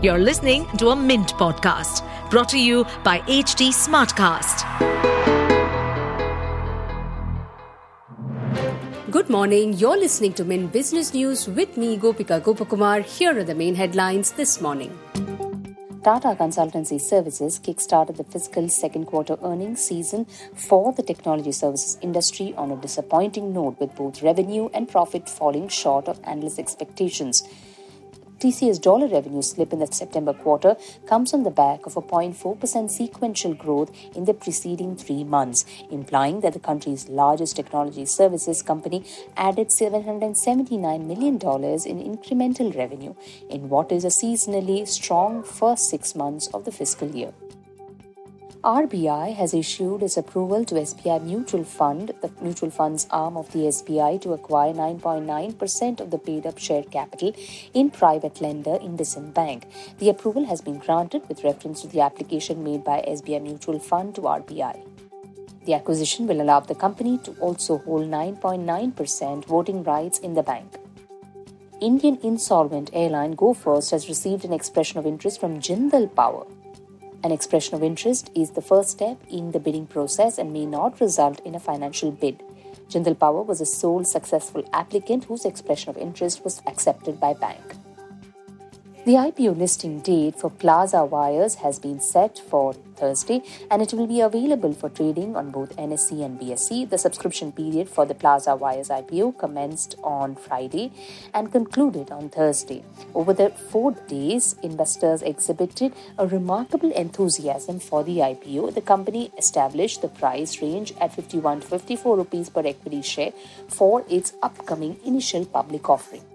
You're listening to a Mint podcast brought to you by HT Smartcast. Good morning. You're listening to Mint Business News with me, Gopika Gopakumar. Here are the main headlines this morning. Tata Consultancy Services kickstarted the fiscal second quarter earnings season for the technology services industry on a disappointing note, with both revenue and profit falling short of analyst expectations. TCS dollar revenue slip in the September quarter comes on the back of a 0.4% sequential growth in the preceding three months, implying that the country's largest technology services company added $779 million in incremental revenue in what is a seasonally strong first six months of the fiscal year. RBI has issued its approval to SBI Mutual Fund, the mutual fund's arm of the SBI, to acquire 9.9% of the paid up share capital in private lender IndusInd Bank. The approval has been granted with reference to the application made by SBI Mutual Fund to RBI. The acquisition will allow the company to also hold 9.9% voting rights in the bank. Indian insolvent airline Go First has received an expression of interest from Jindal Power. An expression of interest is the first step in the bidding process and may not result in a financial bid. Jindal Power was the sole successful applicant whose expression of interest was accepted by bank. The IPO listing date for Plaza Wires has been set for Thursday and it will be available for trading on both NSE and BSE. The subscription period for the Plaza Wires IPO commenced on Friday and concluded on Thursday. Over the four days, investors exhibited a remarkable enthusiasm for the IPO. The company established the price range at 51 to 54 rupees per equity share for its upcoming initial public offering.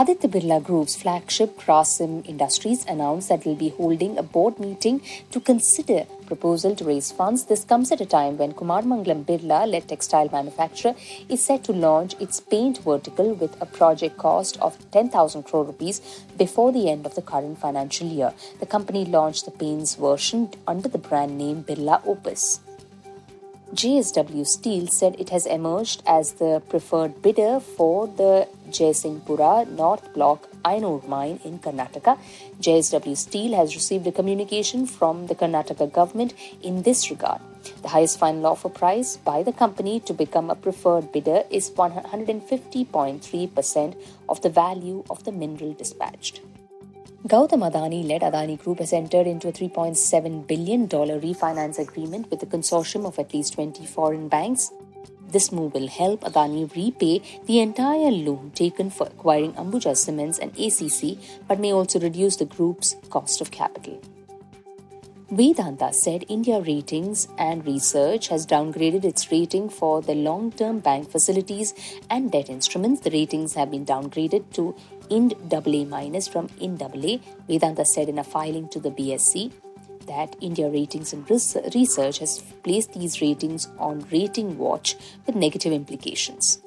Aditya Birla Group's flagship Grasim Industries announced that it will be holding a board meeting to consider proposal to raise funds. This comes at a time when Kumar Mangalam Birla, led textile manufacturer, is set to launch its paint vertical with a project cost of 10,000 crore rupees before the end of the current financial year. The company launched the paints version under the brand name Birla Opus. JSW Steel said it has emerged as the preferred bidder for the Jaisinghpura North Block iron ore mine in Karnataka. JSW Steel has received a communication from the Karnataka government in this regard. The highest final offer price by the company to become a preferred bidder is 150.3% of the value of the mineral dispatched. Gautam Adani led Adani Group has entered into a $3.7 billion refinance agreement with a consortium of at least 20 foreign banks. This move will help Adani repay the entire loan taken for acquiring Ambuja Cements and ACC, but may also reduce the group's cost of capital. Vedanta said India Ratings and Research has downgraded its rating for the long term bank facilities and debt instruments. The ratings have been downgraded to IND AA minus from IND AA. Vedanta said in a filing to the BSE that India Ratings and Research has placed these ratings on rating watch with negative implications.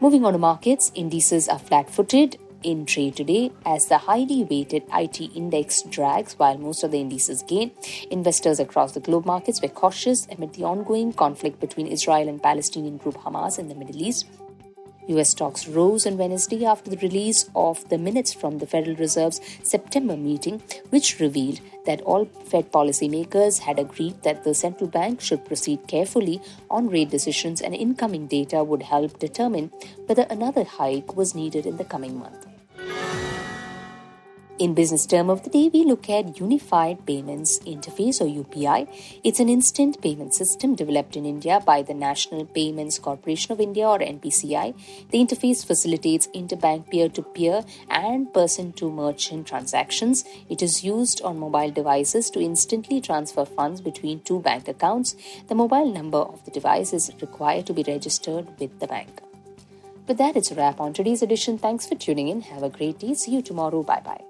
Moving on to markets, indices are flat footed in trade today as the highly weighted IT index drags while most of the indices gain. Investors across the globe markets were cautious amid the ongoing conflict between Israel and Palestinian group Hamas in the Middle East. US stocks rose on Wednesday after the release of the minutes from the Federal Reserve's September meeting, which revealed that all Fed policymakers had agreed that the central bank should proceed carefully on rate decisions and incoming data would help determine whether another hike was needed in the coming month. In business term of the day, we look at Unified Payments Interface or UPI. It's an instant payment system developed in India by the National Payments Corporation of India or NPCI. The interface facilitates interbank peer-to-peer and person-to-merchant transactions. It is used on mobile devices to instantly transfer funds between two bank accounts. The mobile number of the device is required to be registered with the bank. With that, it's a wrap on today's edition. Thanks for tuning in. Have a great day. See you tomorrow. Bye bye.